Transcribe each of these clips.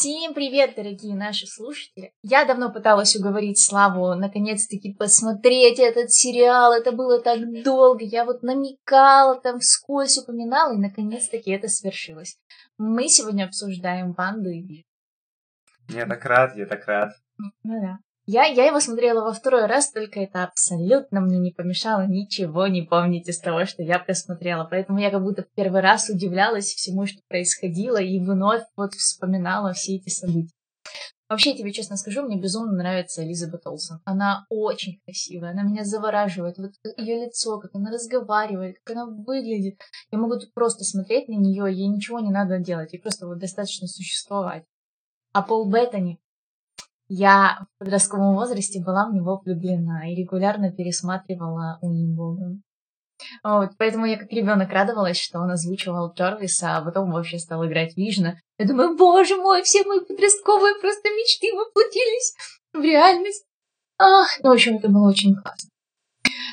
Всем привет, дорогие наши слушатели! Я давно пыталась уговорить Славу наконец-таки посмотреть этот сериал. Это было так долго. Я вот намекала, там вскользь упоминала, и наконец-таки это свершилось. Мы сегодня обсуждаем Ванду и Ви. Я так рад, я так рад. Ну да. Я, я его смотрела во второй раз, только это абсолютно мне не помешало ничего не помнить из того, что я просмотрела. Поэтому я как будто первый раз удивлялась всему, что происходило, и вновь вот вспоминала все эти события. Вообще, я тебе честно скажу, мне безумно нравится Элизабет Олсен. Она очень красивая, она меня завораживает. Вот ее лицо, как она разговаривает, как она выглядит. Я могу просто смотреть на нее, ей ничего не надо делать, ей просто вот достаточно существовать. А Пол Беттани, я в подростковом возрасте была в него влюблена и регулярно пересматривала Уимблдон. Вот, поэтому я как ребенок радовалась, что он озвучивал Джорвиса, а потом вообще стал играть Вижна. Я думаю, боже мой, все мои подростковые просто мечты воплотились в реальность. Ах, ну, в общем, это было очень классно.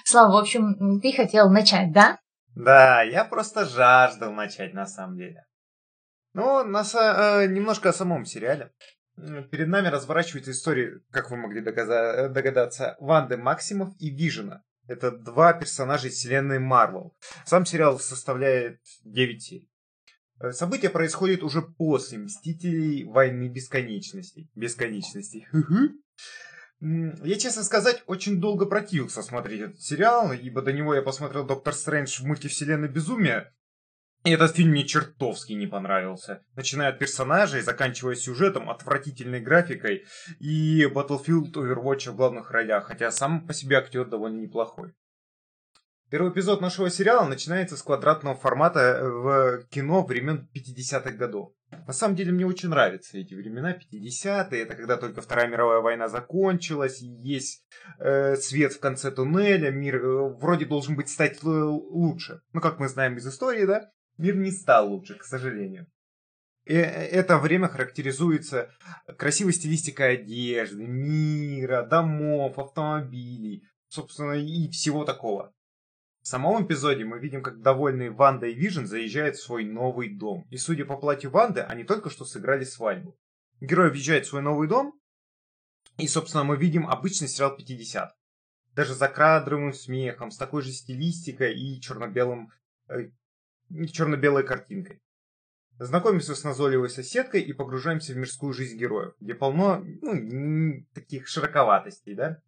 Слава, в общем, ты хотел начать, да? Да, я просто жаждал начать, на самом деле. Ну, на, э, немножко о самом сериале. Перед нами разворачивается история, как вы могли догадаться, догадаться, Ванды Максимов и Вижена. Это два персонажа из вселенной Марвел. Сам сериал составляет 9 серий. Э, события происходят уже после Мстителей Войны Бесконечностей. Бесконечностей. Я, честно сказать, очень долго противился смотреть этот сериал, ибо до него я посмотрел Доктор Стрэндж в мультивселенной Безумия, и этот фильм мне чертовски не понравился. Начиная от персонажей, заканчивая сюжетом, отвратительной графикой и Battlefield Overwatch в главных ролях, хотя сам по себе актер довольно неплохой. Первый эпизод нашего сериала начинается с квадратного формата э, в кино времен 50-х годов. На самом деле мне очень нравятся эти времена, 50-е, это когда только Вторая мировая война закончилась, есть э, свет в конце туннеля, мир э, вроде должен быть стать лучше. Ну, как мы знаем из истории, да? Мир не стал лучше, к сожалению. И э, это время характеризуется красивой стилистикой одежды, мира, домов, автомобилей, собственно, и всего такого. В самом эпизоде мы видим, как довольные Ванда и Вижен заезжают в свой новый дом. И судя по платью Ванды, они только что сыграли свадьбу. Герой въезжает в свой новый дом, и, собственно, мы видим обычный сериал 50. Даже за кадровым смехом, с такой же стилистикой и черно-белым э, черно-белой картинкой. Знакомимся с назойливой соседкой и погружаемся в мирскую жизнь героев, где полно ну, таких широковатостей, да.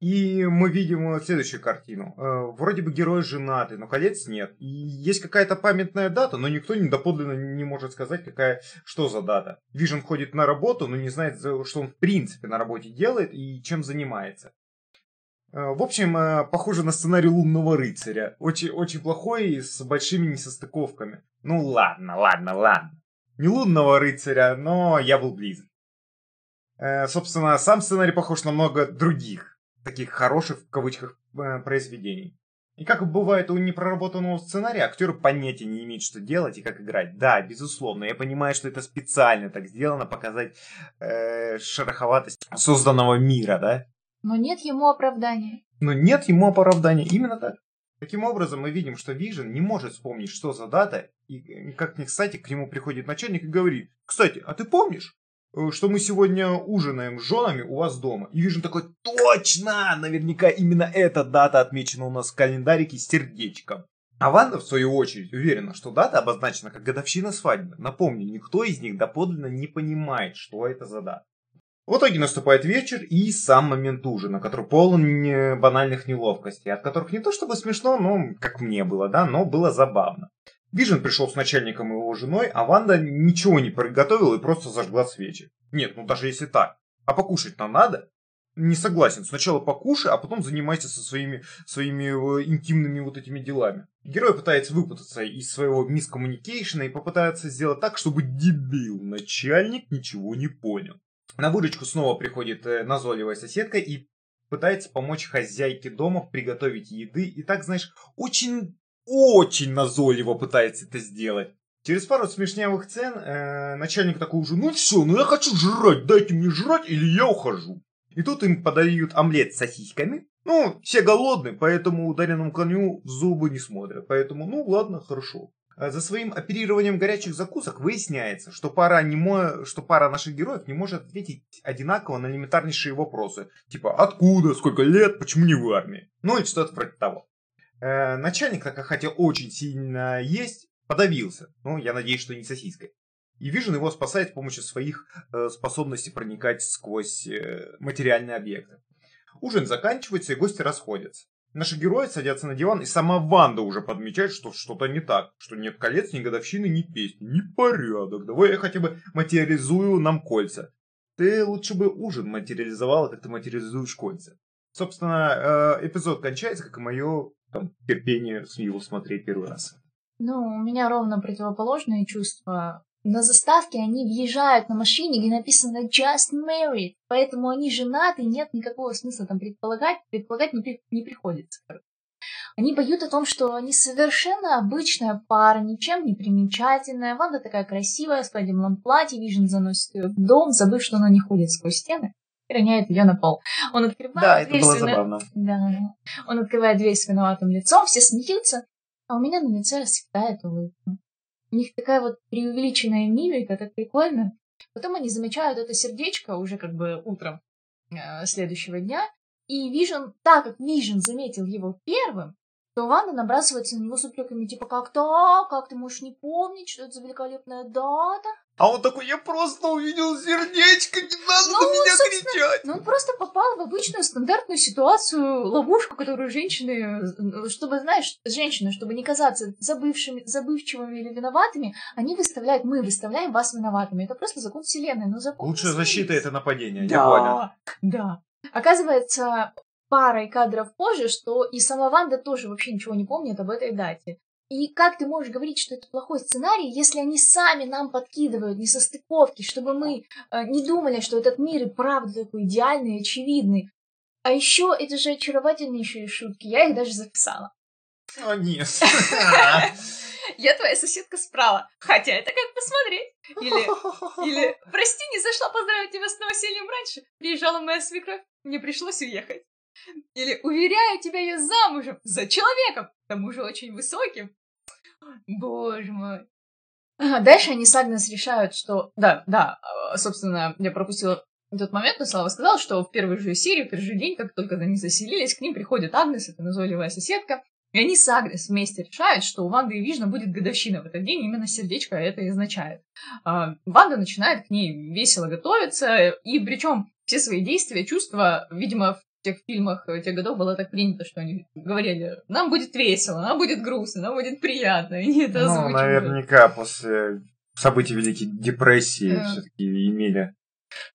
И мы видим следующую картину. Э, вроде бы герои женаты, но колец нет. И есть какая-то памятная дата, но никто доподлинно не может сказать, какая, что за дата. Вижен ходит на работу, но не знает, что он в принципе на работе делает и чем занимается. Э, в общем, э, похоже на сценарий «Лунного рыцаря». Очень, очень плохой и с большими несостыковками. Ну ладно, ладно, ладно. Не «Лунного рыцаря», но я был близок. Э, собственно, сам сценарий похож на много других, таких хороших, в кавычках, произведений. И как бывает у непроработанного сценария, актеры понятия не имеют, что делать и как играть. Да, безусловно, я понимаю, что это специально так сделано, показать э, шероховатость созданного мира, да? Но нет ему оправдания. Но нет ему оправдания, именно так. Таким образом, мы видим, что Вижен не может вспомнить, что за дата, и как ни кстати, к нему приходит начальник и говорит, «Кстати, а ты помнишь, э, что мы сегодня ужинаем с женами у вас дома?» И Вижен такой, «Точно! Наверняка именно эта дата отмечена у нас в календарике сердечком». А Ванда, в свою очередь, уверена, что дата обозначена как годовщина свадьбы. Напомню, никто из них доподлинно не понимает, что это за дата. В итоге наступает вечер и сам момент ужина, который полон банальных неловкостей, от которых не то чтобы смешно, но как мне было, да, но было забавно. Вижен пришел с начальником и его женой, а Ванда ничего не приготовила и просто зажгла свечи. Нет, ну даже если так. А покушать нам надо? Не согласен. Сначала покушай, а потом занимайся со своими, своими э, интимными вот этими делами. Герой пытается выпутаться из своего мискоммуникейшена и попытается сделать так, чтобы дебил начальник ничего не понял. На выручку снова приходит э, назойливая соседка и пытается помочь хозяйке дома приготовить еды. И так, знаешь, очень, очень назойливо пытается это сделать. Через пару смешнявых цен э, начальник такой уже, ну все, ну я хочу жрать, дайте мне жрать или я ухожу. И тут им подают омлет с сосисками. Ну, все голодны, поэтому ударенному коню в зубы не смотрят. Поэтому, ну ладно, хорошо. Э, за своим оперированием горячих закусок выясняется, что пара, не мо... что пара наших героев не может ответить одинаково на элементарнейшие вопросы. Типа, откуда, сколько лет, почему не в армии? Ну и что-то вроде того. Э, начальник, так хотел очень сильно есть, подавился. Ну, я надеюсь, что не сосиской. И Вижен его спасает с помощью своих э, способностей проникать сквозь э, материальные объекты. Ужин заканчивается, и гости расходятся. Наши герои садятся на диван, и сама Ванда уже подмечает, что что-то не так, что нет колец, ни годовщины, ни песни, ни порядок. Давай я хотя бы материализую нам кольца. Ты лучше бы ужин материализовала, как ты материализуешь кольца. Собственно, э, эпизод кончается, как и мое там, терпение с его смотреть первый раз. Ну, у меня ровно противоположные чувства. На заставке они въезжают на машине, где написано Just Married, поэтому они женаты, нет никакого смысла там предполагать, предполагать не, при, не приходится. Они поют о том, что они совершенно обычная пара, ничем не примечательная. Ванда такая красивая, в свадебном платье, Вижен заносит ее в дом, забыв, что она не ходит сквозь стены, и роняет ее на пол. Он открывает да, дверь это было вино... забавно. Да, он открывает дверь с виноватым лицом, все смеются, а у меня на лице расцветает улыбка. У них такая вот преувеличенная мимика, так прикольно. Потом они замечают это сердечко уже как бы утром э, следующего дня. И Вижен, так как Вижен заметил его первым, то Ванда набрасывается на него с упреками, типа, как так, как ты можешь не помнить, что это за великолепная дата? А он такой, я просто увидел сердечко, не надо ну, на меня кричать. Ну, он просто попал в обычную стандартную ситуацию, ловушку, которую женщины, чтобы, знаешь, женщины, чтобы не казаться забывшими, забывчивыми или виноватыми, они выставляют, мы выставляем вас виноватыми. Это просто закон вселенной, но закон Лучшая защита — это нападение, да, я понял. Да, Оказывается, парой кадров позже, что и сама Ванда тоже вообще ничего не помнит об этой дате. И как ты можешь говорить, что это плохой сценарий, если они сами нам подкидывают несостыковки, чтобы мы э, не думали, что этот мир и правда такой идеальный и очевидный. А еще это же очаровательнейшие шутки, я их даже записала. О, нет. Я твоя соседка справа. Хотя это как посмотреть. Или, или прости, не зашла поздравить тебя с новосельем раньше. Приезжала моя свекровь, мне пришлось уехать. Или уверяю тебя, я замужем за человеком, к тому же очень высоким. Боже мой. Дальше они с Агнес решают, что... Да, да, а, собственно, я пропустила тот момент, но Слава сказал, что в первую же серию, в первый же день, как только они заселились, к ним приходит Агнес, это назойливая соседка, и они с Агнес вместе решают, что у Ванды и Вижна будет годовщина в этот день, именно сердечко это и означает. А, Ванда начинает к ней весело готовиться, и причем все свои действия, чувства, видимо, тех фильмах тех годов было так принято, что они говорили, нам будет весело, нам будет грустно, нам будет приятно. И это ну, наверняка после событий Великой депрессии да. все-таки имели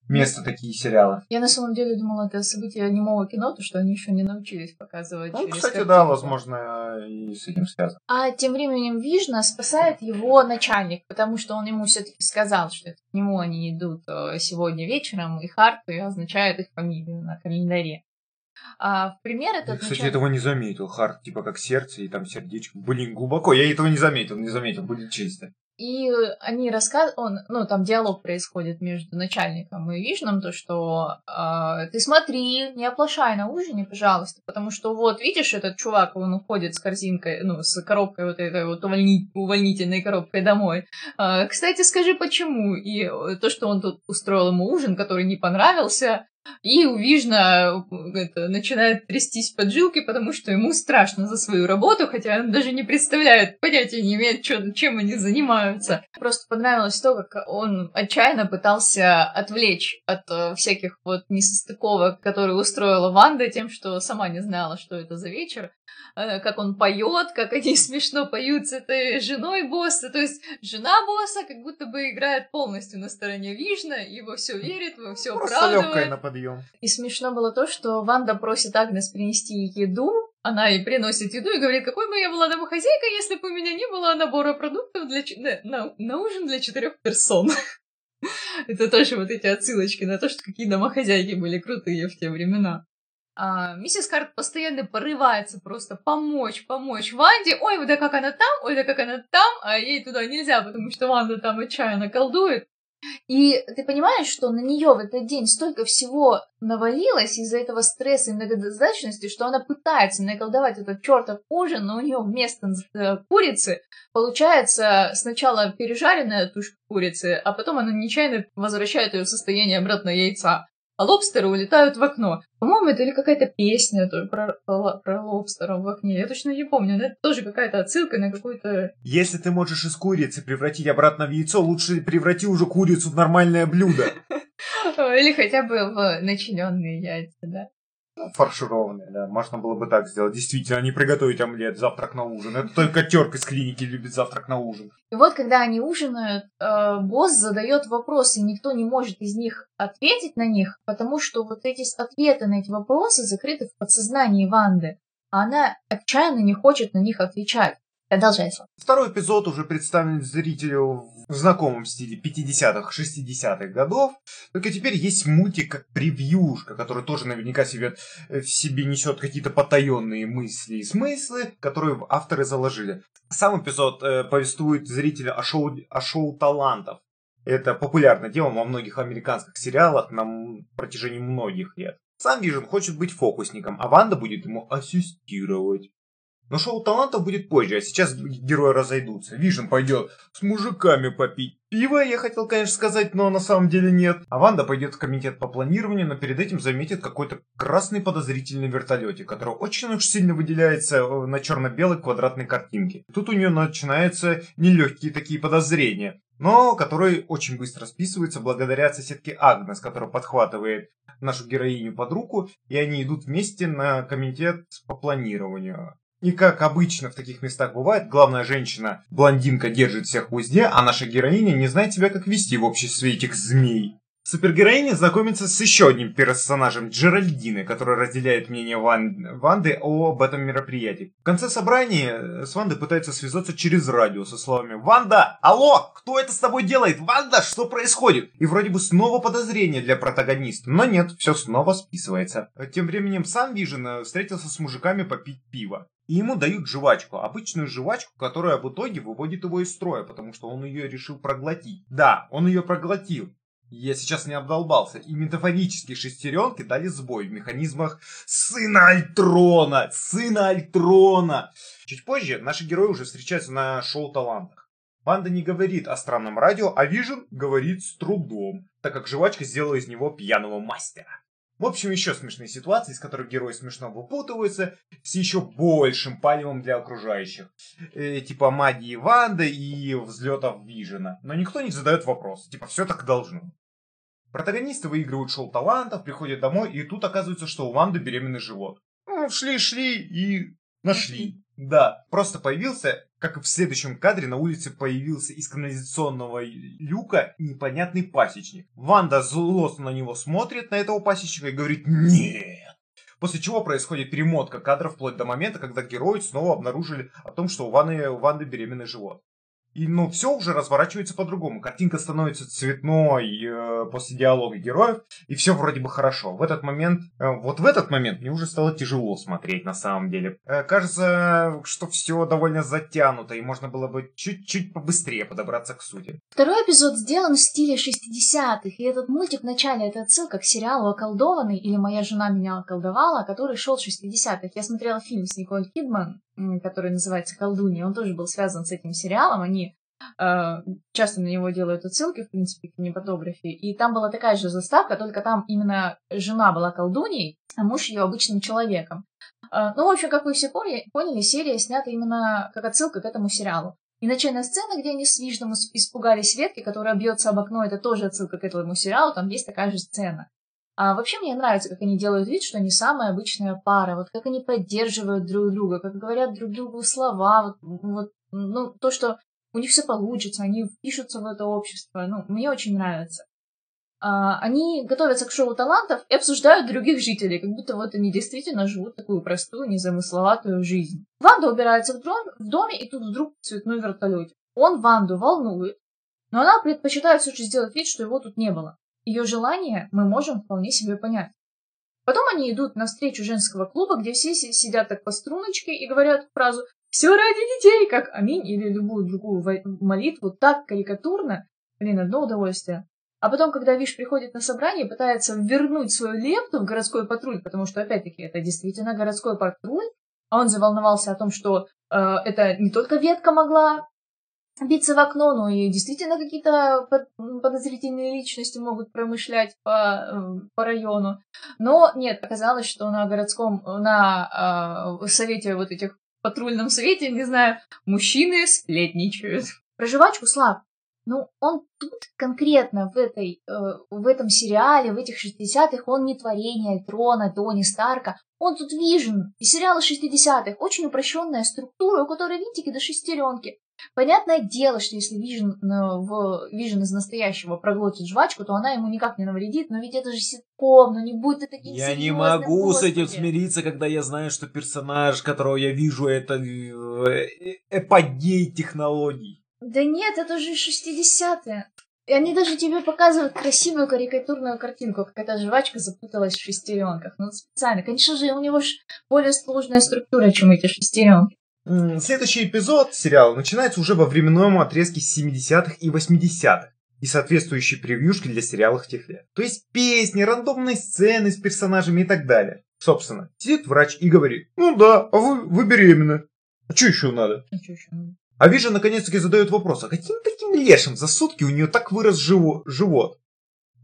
место такие сериалы. Я на самом деле думала, это событие немого кино, то, что они еще не научились показывать. Ну, кстати, картинку. да, возможно, и с этим связано. А тем временем Вижна спасает его начальник, потому что он ему все-таки сказал, что к нему они идут э, сегодня вечером, и Харт и означает их фамилию на календаре. А, в пример это... Я, кстати, этого не заметил. Харт, типа как сердце и там сердечко. Блин, глубоко. Я этого не заметил, не заметил, будет чисто. И они рассказывают, он, ну, там диалог происходит между начальником и Вишном, то, что э, ты смотри, не оплошай на ужине, пожалуйста, потому что вот, видишь, этот чувак, он уходит с корзинкой, ну, с коробкой вот этой вот увольни, увольнительной коробкой домой. Э, кстати, скажи, почему? И то, что он тут устроил ему ужин, который не понравился, и у Вижна это, начинает трястись поджилки, потому что ему страшно за свою работу, хотя он даже не представляет, понятия не имеет, что, чем они занимаются. Просто понравилось то, как он отчаянно пытался отвлечь от uh, всяких вот несостыковок, которые устроила Ванда, тем, что сама не знала, что это за вечер. Э, как он поет, как они смешно поют с этой женой босса. То есть жена босса как будто бы играет полностью на стороне Вижна, его все верит, во все Просто на подъем. И смешно было то, что Ванда просит Агнес принести еду, она ей приносит еду и говорит, какой бы я была домохозяйка, если бы у меня не было набора продуктов для, на, на ужин для четырех персон. Это тоже вот эти отсылочки на то, что какие домохозяйки были крутые в те времена. А, миссис Харт постоянно порывается просто помочь, помочь Ванде. Ой, да как она там, ой, да как она там, а ей туда нельзя, потому что Ванда там отчаянно колдует. И ты понимаешь, что на нее в этот день столько всего навалилось из-за этого стресса и многодостаточности, что она пытается наколдовать этот чертов ужин, но у нее вместо э, курицы получается сначала пережаренная тушка курицы, а потом она нечаянно возвращает ее в состояние обратно яйца а лобстеры улетают в окно. По-моему, это или какая-то песня тоже про, про, про лобстера в окне. Я точно не помню, но это тоже какая-то отсылка на какую-то... Если ты можешь из курицы превратить обратно в яйцо, лучше преврати уже курицу в нормальное блюдо. Или хотя бы в начиненные яйца, да. Фаршированные, да. Можно было бы так сделать. Действительно, не приготовить омлет, завтрак на ужин. Это только терка из клиники любит завтрак на ужин. И вот, когда они ужинают, э, босс задает вопросы, и никто не может из них ответить на них, потому что вот эти ответы на эти вопросы закрыты в подсознании Ванды. А она отчаянно не хочет на них отвечать. Продолжай, Слав. Второй эпизод уже представлен зрителю в знакомом стиле 50-х, 60-х годов. Только теперь есть мультик как превьюшка, который тоже наверняка себе, э, в себе несет какие-то потаенные мысли и смыслы, которые авторы заложили. Сам эпизод э, повествует зрителя о шоу, о шоу талантов. Это популярное дело во многих американских сериалах на протяжении многих лет. Сам Вижен хочет быть фокусником, а Ванда будет ему ассистировать. Но шоу талантов будет позже, а сейчас герои разойдутся. Вижен пойдет с мужиками попить пиво, я хотел, конечно, сказать, но на самом деле нет. А Ванда пойдет в комитет по планированию, но перед этим заметит какой-то красный подозрительный вертолетик, который очень уж сильно выделяется э, на черно-белой квадратной картинке. Тут у нее начинаются нелегкие такие подозрения но которые очень быстро списываются благодаря соседке Агнес, которая подхватывает нашу героиню под руку, и они идут вместе на комитет по планированию. И как обычно в таких местах бывает, главная женщина, блондинка, держит всех в узде, а наша героиня не знает себя как вести в обществе этих змей. Супергероиня знакомится с еще одним персонажем, Джеральдины, который разделяет мнение Ван... Ванды об этом мероприятии. В конце собрания с Вандой пытается связаться через радио со словами «Ванда! Алло! Кто это с тобой делает? Ванда! Что происходит?» И вроде бы снова подозрение для протагониста, но нет, все снова списывается. Тем временем сам Вижен встретился с мужиками попить пиво. И ему дают жвачку, обычную жвачку, которая в итоге выводит его из строя, потому что он ее решил проглотить. Да, он ее проглотил. Я сейчас не обдолбался. И метафорические шестеренки дали сбой в механизмах Сына Альтрона! Сына Альтрона! Чуть позже наши герои уже встречаются на шоу талантах. Банда не говорит о странном радио, а Вижен говорит с трудом, так как жвачка сделала из него пьяного мастера. В общем, еще смешные ситуации, из которых герои смешно выпутываются, с еще большим палевом для окружающих. Э, типа магии Ванды и взлетов Вижена. Но никто не задает вопрос. Типа, все так должно. Протагонисты выигрывают шоу талантов, приходят домой, и тут оказывается, что у Ванды беременный живот. Ну, шли-шли и нашли. Да, просто появился, как и в следующем кадре, на улице появился из канализационного люка непонятный пасечник. Ванда злостно на него смотрит, на этого пасечника, и говорит «Нет!». После чего происходит перемотка кадров вплоть до момента, когда герои снова обнаружили о том, что у Ванны, у Ванды беременный живот. И, ну, все уже разворачивается по-другому. Картинка становится цветной э, после диалога героев, и все вроде бы хорошо. В этот момент, э, вот в этот момент мне уже стало тяжело смотреть на самом деле. Э, кажется, что все довольно затянуто, и можно было бы чуть-чуть побыстрее подобраться к сути. Второй эпизод сделан в стиле 60-х, и этот мультик вначале это отсылка к сериалу «Околдованный» или «Моя жена меня околдовала», который шел в 60-х. Я смотрела фильм с Николь Кидман, который называется «Колдунья», он тоже был связан с этим сериалом, они э, часто на него делают отсылки, в принципе, к кинематографии, и там была такая же заставка, только там именно жена была колдуньей, а муж ее обычным человеком. Э, ну, в общем, как вы все поняли, серия снята именно как отсылка к этому сериалу. И начальная сцена, где они с Виждом испугались ветки, которая бьется об окно, это тоже отсылка к этому сериалу, там есть такая же сцена. А вообще мне нравится, как они делают вид, что они самая обычная пара, вот как они поддерживают друг друга, как говорят друг другу слова, вот, вот ну, то, что у них все получится, они впишутся в это общество, ну, мне очень нравится. А, они готовятся к шоу талантов и обсуждают других жителей, как будто вот они действительно живут такую простую, незамысловатую жизнь. Ванда убирается в, дом, в доме, и тут вдруг цветной вертолетик. Он Ванду волнует, но она предпочитает все же сделать вид, что его тут не было. Ее желание мы можем вполне себе понять. Потом они идут на встречу женского клуба, где все сидят так по струночке и говорят фразу «Все ради детей!» как «Аминь» или любую другую молитву так карикатурно. Блин, одно удовольствие. А потом, когда Виш приходит на собрание, пытается вернуть свою лепту в городской патруль, потому что, опять-таки, это действительно городской патруль, а он заволновался о том, что э, это не только ветка могла биться в окно, но и действительно какие-то подозрительные личности могут промышлять по, э, по району. Но нет, оказалось, что на городском, на э, совете вот этих патрульном совете, не знаю, мужчины сплетничают. Про жвачку Слав. Ну, он тут конкретно в, этой, э, в этом сериале, в этих 60-х, он не творение Трона, Тони Старка, он тут Вижн, из сериала 60-х, очень упрощенная структура, у которой винтики до шестеренки. Понятное дело, что если Вижн, ну, в, Вижн из настоящего проглотит жвачку, то она ему никак не навредит, но ведь это же ситком, ну не будет это таким Я не могу господи. с этим смириться, когда я знаю, что персонаж, которого я вижу, это э, эпогей технологий. Да нет, это же 60-е. И они даже тебе показывают красивую карикатурную картинку, как эта жвачка запуталась в шестеренках. Ну, специально. Конечно же, у него же более сложная структура, чем эти шестеренки. Следующий эпизод сериала начинается уже во временном отрезке 70-х и 80-х и соответствующие превьюшки для сериалов тех лет. То есть песни, рандомные сцены с персонажами и так далее. Собственно, сидит врач и говорит, ну да, а вы, вы беременны. А что еще надо? А что еще надо? А Вижн наконец-таки задает вопрос, а каким таким лешим за сутки у нее так вырос живо живот?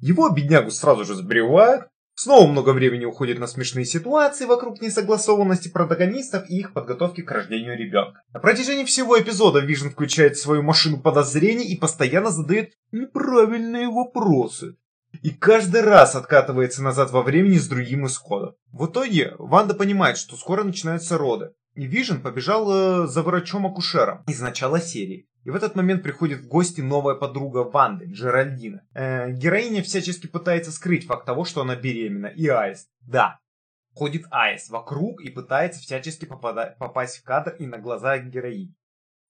Его беднягу сразу же сбривают, снова много времени уходит на смешные ситуации вокруг несогласованности протагонистов и их подготовки к рождению ребенка. На протяжении всего эпизода Вижн включает свою машину подозрений и постоянно задает неправильные вопросы. И каждый раз откатывается назад во времени с другим исходом. В итоге Ванда понимает, что скоро начинаются роды. И Вижн побежал э, за врачом-акушером из начала серии. И в этот момент приходит в гости новая подруга Ванды, Джеральдина. Э, героиня всячески пытается скрыть факт того, что она беременна. И Аист. Да, ходит Аист вокруг и пытается всячески попада- попасть в кадр и на глаза героини.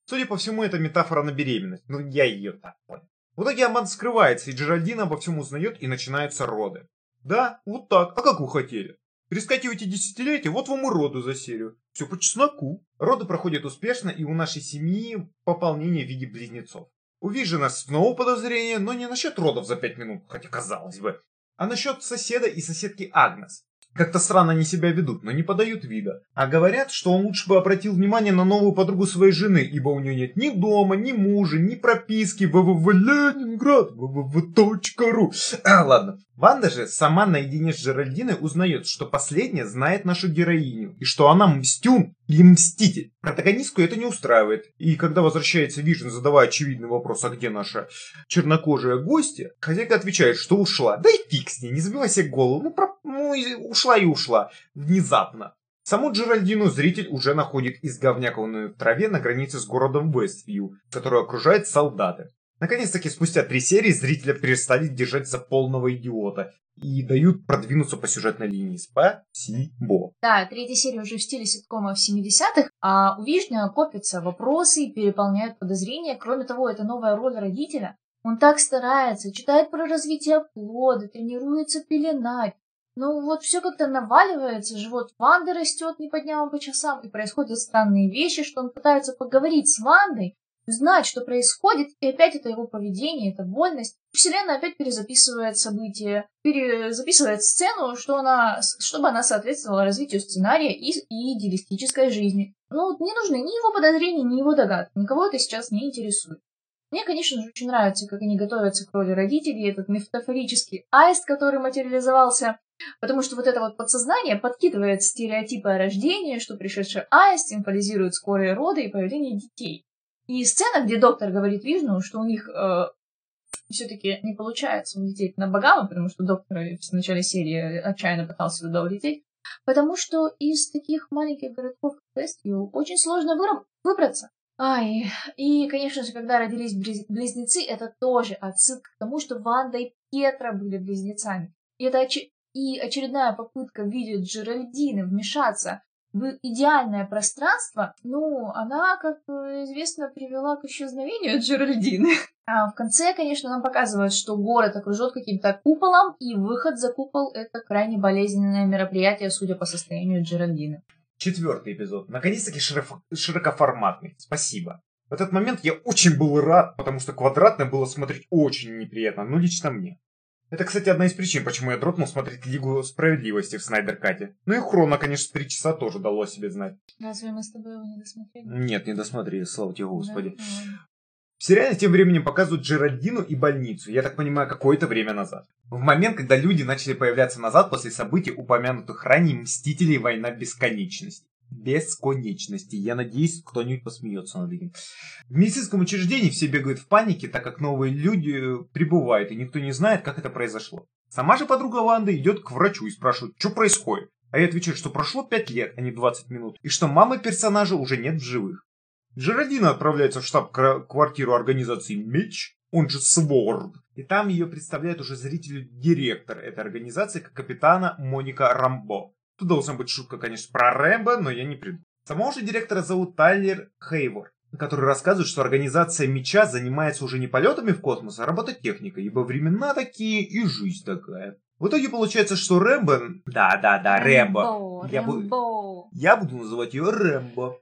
Судя по всему, это метафора на беременность. Ну, я ее так понял. В итоге обман скрывается, и Джеральдина обо всем узнает, и начинаются роды. Да, вот так. А как вы хотели? Перескакивайте десятилетия, вот вам и роды за серию. Все по чесноку. Роды проходят успешно, и у нашей семьи пополнение в виде близнецов. У Вижена снова подозрение, но не насчет родов за пять минут, хотя казалось бы, а насчет соседа и соседки Агнес. Как-то странно они себя ведут, но не подают вида. А говорят, что он лучше бы обратил внимание на новую подругу своей жены, ибо у нее нет ни дома, ни мужа, ни прописки в Ленинград, www.ru. А, ладно. Ванда же сама наедине с Джеральдиной узнает, что последняя знает нашу героиню, и что она мстюн или мститель. Протагонистку это не устраивает, и когда возвращается Вижн, задавая очевидный вопрос, а где наша чернокожая гостья, хозяйка отвечает, что ушла. Да и фиг с ней, не забивай себе голову, ну, про... ну ушла и ушла, внезапно. Саму Джеральдину зритель уже находит изговнякованную в траве на границе с городом Вествью, которую окружают солдаты. Наконец-таки, спустя три серии, зрителя перестали держать за полного идиота и дают продвинуться по сюжетной линии. Спасибо. Да, третья серия уже в стиле ситкома в 70-х, а у Вишня копятся вопросы и переполняют подозрения. Кроме того, это новая роль родителя. Он так старается, читает про развитие плода, тренируется пеленать. Ну вот все как-то наваливается, живот Ванды растет не по дням, а по часам, и происходят странные вещи, что он пытается поговорить с Вандой, знать, что происходит, и опять это его поведение, это вольность. Вселенная опять перезаписывает события, перезаписывает сцену, что она, чтобы она соответствовала развитию сценария и, и идеалистической жизни. Ну, не нужны ни его подозрения, ни его догадки. Никого это сейчас не интересует. Мне, конечно же, очень нравится, как они готовятся к роли родителей, этот метафорический аист, который материализовался, потому что вот это вот подсознание подкидывает стереотипы о рождении, что пришедший аист символизирует скорые роды и появление детей. И сцена, где доктор говорит Вижну, что у них э, все-таки не получается улететь на Багамы, потому что доктор в начале серии отчаянно пытался туда улететь, потому что из таких маленьких городков Вестью очень сложно выбраться. Ай, и, конечно же, когда родились близнецы, это тоже отсылка к тому, что Ванда и Петра были близнецами. И это оч... и очередная попытка в Джеральдины вмешаться идеальное пространство, ну, она, как известно, привела к исчезновению Джеральдины. А в конце, конечно, нам показывают, что город окружен каким-то куполом, и выход за купол — это крайне болезненное мероприятие, судя по состоянию Джеральдины. Четвертый эпизод. Наконец-таки широко... широкоформатный. Спасибо. В этот момент я очень был рад, потому что квадратное было смотреть очень неприятно, ну лично мне. Это, кстати, одна из причин, почему я дропнул смотреть Лигу Справедливости в Снайдер-кате. Ну и Хрона, конечно, три часа тоже дало себе знать. Разве мы с тобой его не досмотрели? Нет, не досмотрели, слава тебе, Господи. Да? Ну, В сериале тем временем показывают Джеральдину и больницу, я так понимаю, какое-то время назад. В момент, когда люди начали появляться назад после событий, упомянутых ранее Мстителей Война Бесконечности. Бесконечности. Я надеюсь, кто-нибудь посмеется над этим. В медицинском учреждении все бегают в панике, так как новые люди э, прибывают, и никто не знает, как это произошло. Сама же подруга Ванды идет к врачу и спрашивает, что происходит. А я отвечаю, что прошло 5 лет, а не 20 минут, и что мамы персонажа уже нет в живых. Джеральдина отправляется в штаб-квартиру организации «Меч», он же Сворд. И там ее представляет уже зрителю директор этой организации, как капитана Моника Рамбо. Тут должна быть шутка, конечно, про Рэмбо, но я не приду. Самого же директора зовут Тайлер Хейвор, который рассказывает, что организация Меча занимается уже не полетами в космос, а робототехникой, ибо времена такие и жизнь такая. В итоге получается, что Рэмбо... Да-да-да, Рэмбо. Я, бу- Рэмбо. я буду называть ее Рэмбо.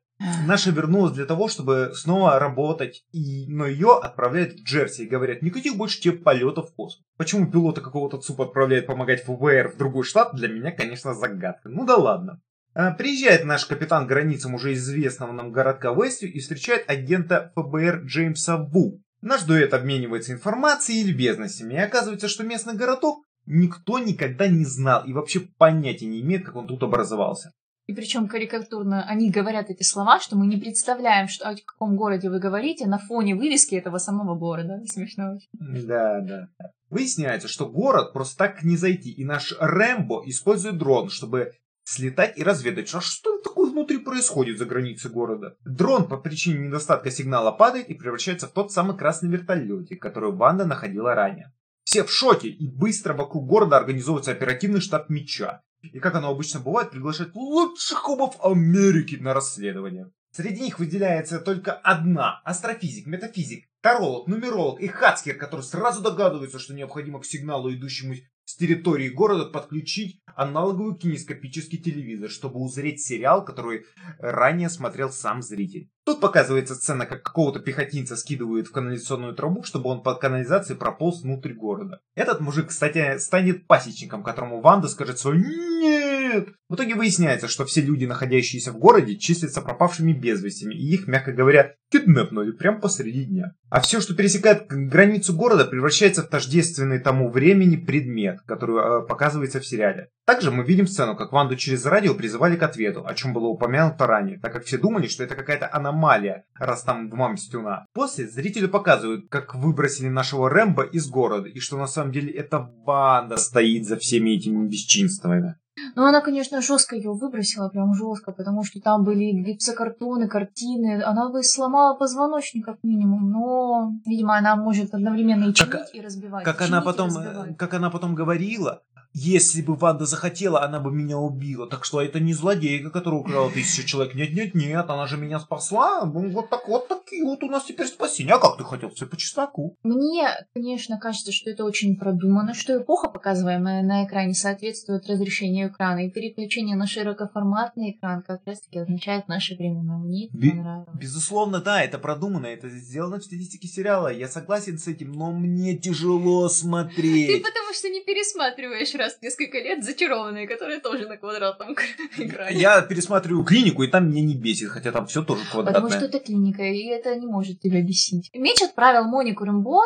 Наша вернулась для того, чтобы снова работать, и... но ее отправляют в Джерси и говорят, никаких больше тебе полетов в космос. Почему пилота какого-то ЦУП отправляет помогать ФБР в другой штат, для меня, конечно, загадка. Ну да ладно. А, Приезжает наш капитан к границам уже известного нам городка Вестью и встречает агента ФБР Джеймса Ву. Наш дуэт обменивается информацией и любезностями, и оказывается, что местный городок никто никогда не знал и вообще понятия не имеет, как он тут образовался. И причем карикатурно они говорят эти слова, что мы не представляем, что, о каком городе вы говорите, на фоне вывески этого самого города. Смешно очень. Да, да. Выясняется, что город просто так не зайти, и наш Рэмбо использует дрон, чтобы слетать и разведать, а что такое внутри происходит за границей города. Дрон по причине недостатка сигнала падает и превращается в тот самый красный вертолетик, который банда находила ранее. Все в шоке, и быстро вокруг города организовывается оперативный штаб Меча. И как оно обычно бывает, приглашает лучших умов Америки на расследование. Среди них выделяется только одна – астрофизик, метафизик, таролог, нумеролог и хацкер, который сразу догадывается, что необходимо к сигналу, идущему с территории города, подключить аналоговый кинескопический телевизор, чтобы узреть сериал, который ранее смотрел сам зритель. Тут показывается сцена, как какого-то пехотинца скидывают в канализационную трубу, чтобы он под канализацией прополз внутрь города. Этот мужик, кстати, станет пасечником, которому Ванда скажет свое «нет». В итоге выясняется, что все люди, находящиеся в городе, числятся пропавшими без вестями, и их, мягко говоря, киднепнули прямо посреди дня. А все, что пересекает границу города, превращается в тождественный тому времени предмет, который э, показывается в сериале. Также мы видим сцену, как Ванду через радио призывали к ответу, о чем было упомянуто ранее, так как все думали, что это какая-то аномалия, раз там два мстюна. После зрителю показывают, как выбросили нашего Рэмбо из города, и что на самом деле эта банда стоит за всеми этими бесчинствами. Ну, она, конечно, жестко ее выбросила, прям жестко, потому что там были гипсокартоны, картины. Она бы сломала позвоночник, как минимум, но, видимо, она может одновременно и чинить, Как- и разбивать. Как она потом, э, как она потом говорила, если бы Ванда захотела, она бы меня убила. Так что это не злодейка, которая украла тысячу человек. Нет, нет, нет, она же меня спасла. Ну, Вот так вот такие вот у нас теперь спасения. А как ты хотел? Все по чесноку. Мне, конечно, кажется, что это очень продумано, что эпоха, показываемая на экране, соответствует разрешению экрана, и переключение на широкоформатный экран как раз-таки означает наши времена. Мне это Би- понравилось. Безусловно, да, это продумано, это сделано в стилистике сериала. Я согласен с этим, но мне тяжело Ты смотреть. потому что не пересматриваешь раз в несколько лет зачарованные, которые тоже на квадратном экране. Я пересматриваю клинику, и там меня не бесит, хотя там все тоже Потому квадратное. что это клиника, и это не может тебя бесить. Меч отправил Монику Рэмбо,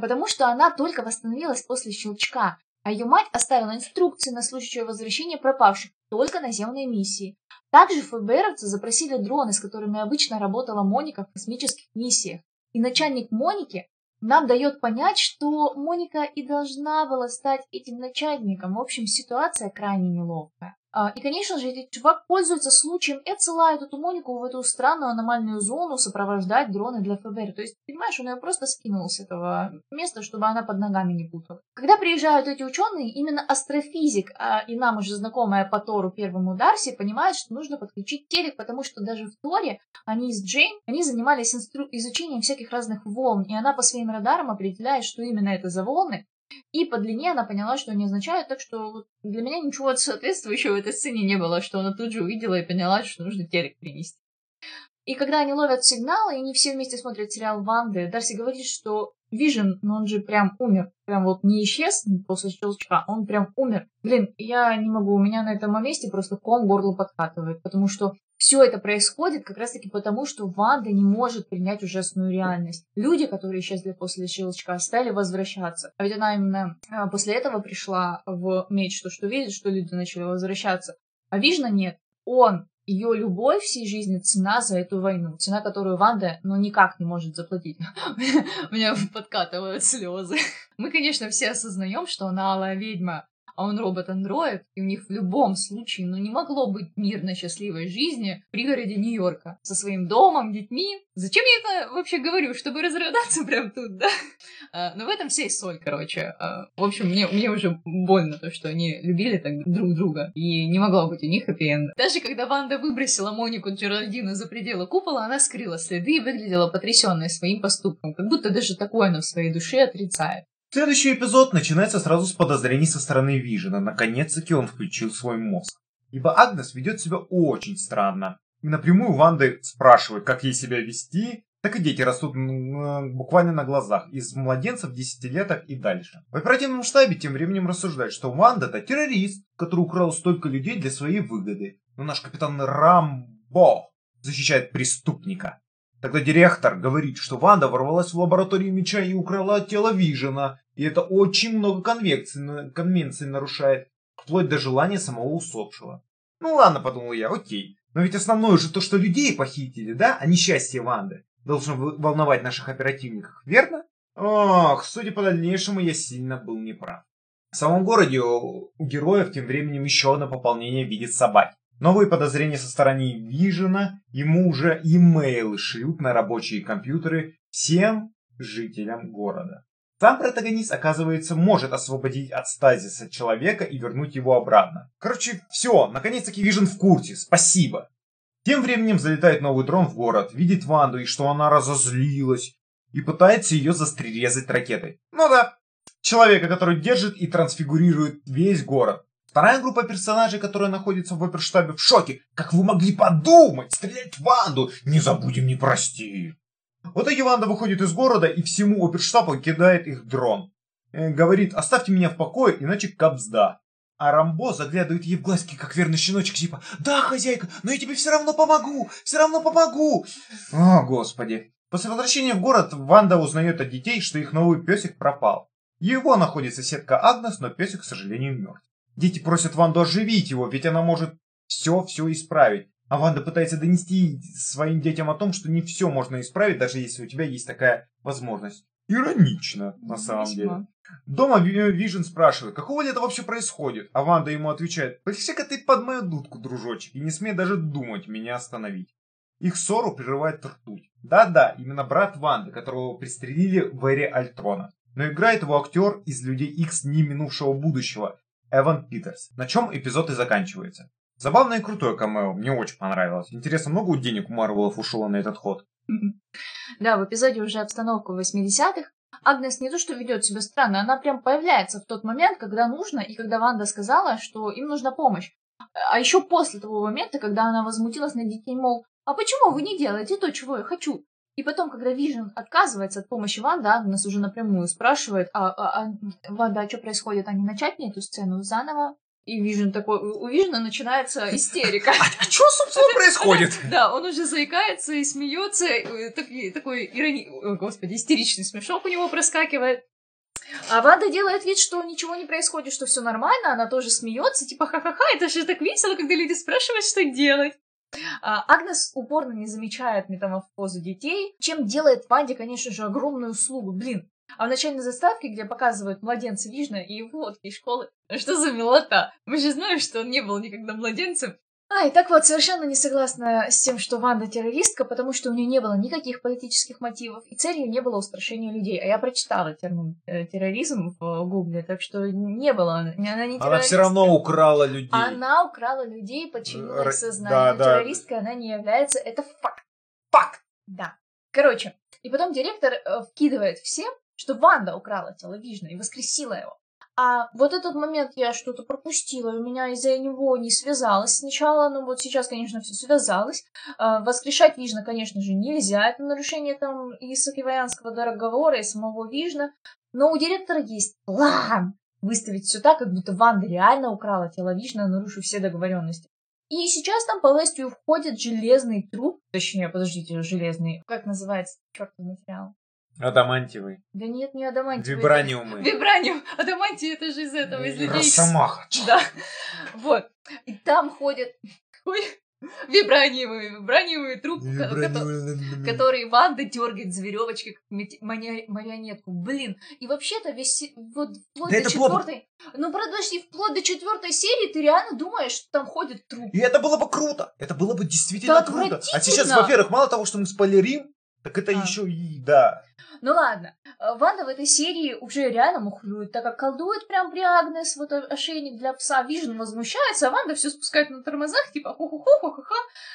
потому что она только восстановилась после щелчка, а ее мать оставила инструкции на случай ее возвращения пропавших, только наземные миссии. Также ФБРовцы запросили дроны, с которыми обычно работала Моника в космических миссиях. И начальник Моники нам дает понять, что Моника и должна была стать этим начальником. В общем, ситуация крайне неловкая. А, И, конечно же, этот чувак пользуется случаем и отсылает эту Монику в эту странную аномальную зону сопровождать дроны для ФБР. То есть, понимаешь, он ее просто скинул с этого места, чтобы она под ногами не путала. Когда приезжают эти ученые, именно астрофизик а, и нам уже знакомая по Тору первому Дарси понимает, что нужно подключить телек, потому что даже в Торе они с Джейн, они занимались инстру- изучением всяких разных волн, и она по своим радарам определяет, что именно это за волны, и по длине она поняла, что они означают, так что для меня ничего соответствующего в этой сцене не было, что она тут же увидела и поняла, что нужно телек принести. И когда они ловят сигнал, и они все вместе смотрят сериал Ванды, Дарси говорит, что Вижен, но он же прям умер. Прям вот не исчез после щелчка, он прям умер. Блин, я не могу, у меня на этом месте просто ком горло подкатывает, потому что все это происходит как раз-таки потому, что Ванда не может принять ужасную реальность. Люди, которые исчезли после щелчка, стали возвращаться. А ведь она именно а, после этого пришла в мечту, что видит, что люди начали возвращаться. А Вижна нет. Он ее любовь всей жизни цена за эту войну, цена, которую Ванда, ну, никак не может заплатить. У меня подкатывают слезы. Мы, конечно, все осознаем, что она алая ведьма, а он робот-андроид, и у них в любом случае, ну, не могло быть мирной, счастливой жизни в пригороде Нью-Йорка со своим домом, детьми. Зачем я это вообще говорю? Чтобы разрыдаться прям тут, да? А, но в этом вся и соль, короче. А, в общем, мне, мне уже больно то, что они любили так друг друга, и не могло быть у них хэппи Даже когда Ванда выбросила Монику Джеральдину за пределы купола, она скрыла следы и выглядела потрясенной своим поступком, как будто даже такое она в своей душе отрицает. Следующий эпизод начинается сразу с подозрений со стороны Вижена. Наконец-таки он включил свой мозг. Ибо Агнес ведет себя очень странно. И напрямую Ванды спрашивают, как ей себя вести, так и дети растут буквально на глазах, из младенцев, десятилеток и дальше. В оперативном штабе тем временем рассуждают, что Ванда это террорист, который украл столько людей для своей выгоды. Но наш капитан Рамбо защищает преступника. Тогда директор говорит, что Ванда ворвалась в лабораторию меча и украла тело Вижена, и это очень много конвекций, конвенций нарушает, вплоть до желания самого усопшего. Ну ладно, подумал я, окей. Но ведь основное же то, что людей похитили, да, а не счастье Ванды. Должно волновать наших оперативников, верно? Ох, судя по дальнейшему, я сильно был неправ. В самом городе у героев тем временем еще одно пополнение видит собаки. Новые подозрения со стороны Вижена ему уже имейлы шлют на рабочие компьютеры всем жителям города. Сам протагонист, оказывается, может освободить от стазиса человека и вернуть его обратно. Короче, все, наконец-таки Вижен в курсе, спасибо. Тем временем залетает новый дрон в город, видит Ванду и что она разозлилась, и пытается ее застрелезать ракетой. Ну да, человека, который держит и трансфигурирует весь город. Вторая группа персонажей, которая находится в оперштабе в шоке. Как вы могли подумать? Стрелять в Ванду! Не забудем, не прости. Вот итоге Ванда выходит из города и всему оперштабу кидает их дрон. Э, говорит, оставьте меня в покое, иначе капсда. А Рамбо заглядывает ей в глазки, как верный щеночек, типа, да, хозяйка, но я тебе все равно помогу, все равно помогу. О, господи. После возвращения в город Ванда узнает от детей, что их новый песик пропал. Его находит соседка Агнес, но песик, к сожалению, мертв. Дети просят Ванду оживить его, ведь она может все-все исправить. А Ванда пытается донести своим детям о том, что не все можно исправить, даже если у тебя есть такая возможность. Иронично, на самом Весьма. деле. Дома Вижен спрашивает, какого ли это вообще происходит? А Ванда ему отвечает, «Пляши-ка ты под мою дудку, дружочек, и не смей даже думать меня остановить». Их ссору прерывает ртуть. Да-да, именно брат Ванды, которого пристрелили в эре Альтрона. Но играет его актер из Людей Икс не минувшего будущего, Эван Питерс. На чем эпизод и заканчивается. Забавное и крутое камео, мне очень понравилось. Интересно, много денег у Марвелов ушло на этот ход? Да, в эпизоде уже обстановка 80-х. Агнес не то что ведет себя странно, она прям появляется в тот момент, когда нужно, и когда Ванда сказала, что им нужна помощь. А еще после того момента, когда она возмутилась на детей, мол, а почему вы не делаете то, чего я хочу? И потом, когда Вижн отказывается от помощи Ванда, Агнес уже напрямую спрашивает, а, а, а Ванда, а что происходит, а не начать мне эту сцену заново? И Вижн такой, у Вижна начинается истерика. А, а что, собственно, происходит? Да, он уже заикается и смеется, такой ирони... господи, истеричный смешок у него проскакивает. А Ванда делает вид, что ничего не происходит, что все нормально, она тоже смеется, типа ха-ха-ха, это же так весело, когда люди спрашивают, что делать. А, Агнес упорно не замечает метаморфозу детей, чем делает Ванде, конечно же, огромную услугу. Блин, а в начальной заставке, где показывают младенца Вижна и его из школы, что за милота? Мы же знаем, что он не был никогда младенцем, а, и так вот, совершенно не согласна с тем, что Ванда террористка, потому что у нее не было никаких политических мотивов, и целью не было устрашения людей. А я прочитала термин э, терроризм в Гугле, так что не было, она не террористка. Она все равно украла людей. Она украла людей, подчинила их сознанию. Да, да. Террористкой она не является, это факт. Факт! Да. Короче, и потом директор э, вкидывает всем, что Ванда украла тело Вижна и воскресила его. А вот этот момент я что-то пропустила, у меня из-за него не связалось сначала, но вот сейчас, конечно, все связалось. А, воскрешать Вижна, конечно же, нельзя, это нарушение там и Сакиваянского договора, и самого Вижна. Но у директора есть план выставить все так, как будто Ванда реально украла тело Вижна, нарушив все договоренности. И сейчас там по Лестью входит железный труп, точнее, подождите, железный, как называется чертов материал? Адамантиевый. Да нет, не адамантиевый. Вибраниумы. Вибраниум. Адамантий это же из этого, из людей. Росомаха. Да. Вот. И там ходит ой, вибраниевый, вибраниевый труп, ко- который Ванда дергает за веревочки, как марионетку. Блин. И вообще-то весь вот вплоть Да до четвертой. Ну подожди, вплоть до четвертой серии ты реально думаешь, что там ходит труп. И это было бы круто. Это было бы действительно Да круто. А сейчас, во-первых, мало того, что мы спойлерим, так это А. еще и, да. Ну ладно, Э, Ванда в этой серии уже реально мухлюет, так как колдует прям при Агнес, вот ошейник для пса, Вижн возмущается, а Ванда все спускает на тормозах, типа ху-ху-ху-ху-ха.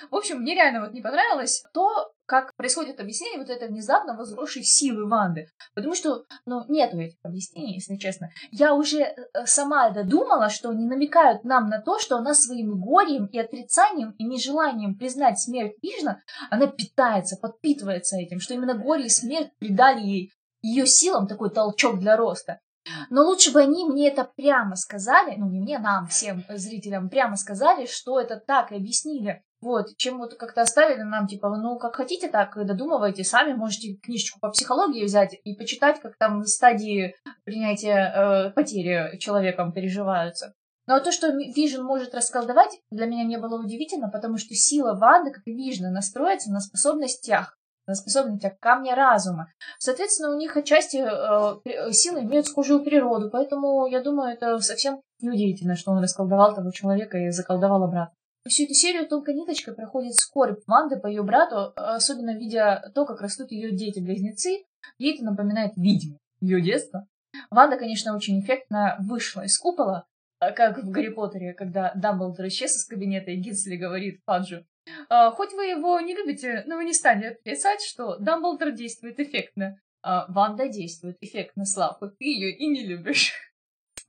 В общем, мне реально вот не понравилось то, как происходит объяснение вот этой внезапно возросшей силы Ванды. Потому что, ну, нету этих объяснений, если честно. Я уже э, сама додумала, что они намекают нам на то, что она своим горем и отрицанием и нежеланием признать смерть Вижна, она питается, подпитывается этим, что именно горе и смерть придали ей ее силам такой толчок для роста. Но лучше бы они мне это прямо сказали, ну не мне, нам, всем зрителям, прямо сказали, что это так, и объяснили. Вот, чем вот как-то оставили нам, типа, ну, как хотите, так додумывайте сами, можете книжечку по психологии взять и почитать, как там стадии принятия э, потери человеком переживаются. Но то, что Вижн может расколдовать, для меня не было удивительно, потому что сила Ванды, как и Вижна, настроится на способностях, на способностях камня разума. Соответственно, у них отчасти э, силы имеют схожую природу, поэтому я думаю, это совсем неудивительно, что он расколдовал того человека и заколдовал обратно. Всю эту серию тонкой ниточкой проходит скорбь Ванды по ее брату, особенно видя то, как растут ее дети-близнецы. Ей это напоминает видимо ее детство. Ванда, конечно, очень эффектно вышла из купола, а как в Гарри Поттере, когда Дамблдор исчез из кабинета, и Кингсли говорит Фаджу, «А, хоть вы его не любите, но вы не станете отрицать, что Дамблдор действует эффектно. А Ванда действует эффектно, Слав, хоть ты ее и не любишь.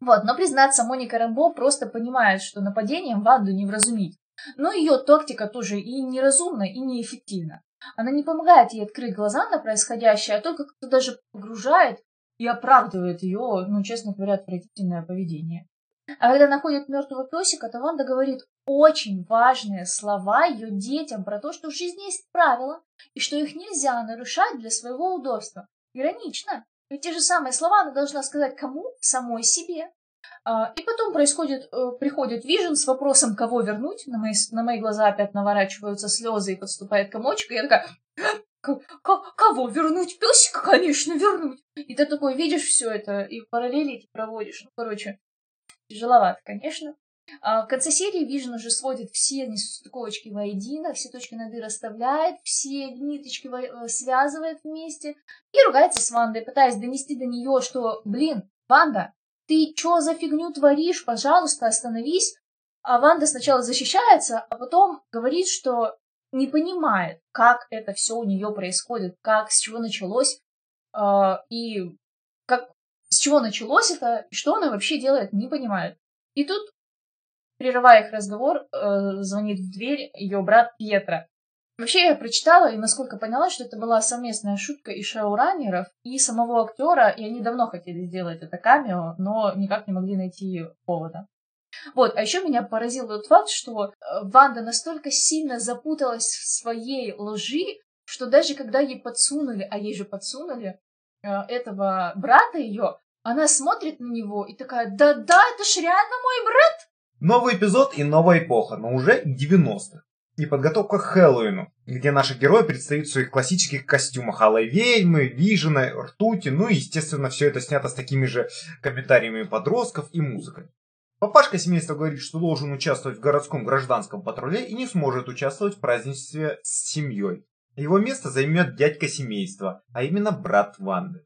Вот, но признаться, Моника Рэмбо просто понимает, что нападением Ванду не вразумить. Но ее тактика тоже и неразумна, и неэффективна. Она не помогает ей открыть глаза на происходящее, а только как-то даже погружает и оправдывает ее, ну, честно говоря, отвратительное поведение. А когда находит мертвого песика, то Ванда говорит очень важные слова ее детям про то, что в жизни есть правила, и что их нельзя нарушать для своего удобства. Иронично. Ведь те же самые слова она должна сказать кому? Самой себе. А, И потом происходит, э, приходит Вижен с вопросом, кого вернуть. На мои, на мои глаза опять наворачиваются слезы и подступает комочек. И я такая, «К- к- кого вернуть? Песика, конечно, вернуть. И ты такой видишь все это и параллели эти проводишь. Ну, короче, тяжеловато, конечно. А в конце серии Вижн уже сводит все несостыковочки воедино, все точки над «и» расставляет, все ниточки э, связывает вместе и ругается с Вандой, пытаясь донести до нее, что, блин, Ванда, ты чё за фигню творишь? Пожалуйста, остановись. А Ванда сначала защищается, а потом говорит, что не понимает, как это все у нее происходит, как, с чего началось, э, и как, с чего началось это, и что она вообще делает, не понимает. И тут, прерывая их разговор, э, звонит в дверь ее брат Пьетро. Вообще я прочитала и насколько поняла, что это была совместная шутка и шоураннеров, и самого актера, и они давно хотели сделать это камео, но никак не могли найти повода. Вот, а еще меня поразил тот факт, что э, Ванда настолько сильно запуталась в своей лжи, что даже когда ей подсунули, а ей же подсунули э, этого брата ее, она смотрит на него и такая, да-да, это ж реально мой брат. Новый эпизод и новая эпоха, но уже 90-х. И подготовка к Хэллоуину, где наши герои предстают в своих классических костюмах алой ведьмы, виженой, ртути, ну и, естественно, все это снято с такими же комментариями подростков и музыкой. Папашка семейства говорит, что должен участвовать в городском гражданском патруле и не сможет участвовать в празднестве с семьей. Его место займет дядька семейства, а именно брат Ванды.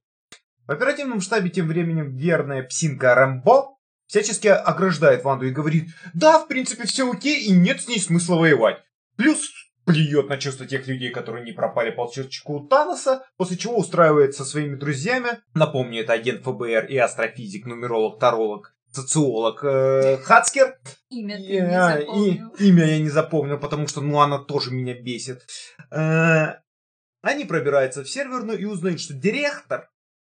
В оперативном штабе тем временем верная псинка Рэмбо всячески ограждает Ванду и говорит, да, в принципе, все окей и нет с ней смысла воевать. Плюс плюет на чувства тех людей, которые не пропали по щелчку Таноса, после чего устраивает со своими друзьями, напомню, это агент ФБР и астрофизик, нумеролог, таролог, социолог э, Хацкер. Имя ты И, не а, запомнил. и- имя я не запомнил, потому что, ну, она тоже меня бесит. Э, они пробираются в серверную и узнают, что директор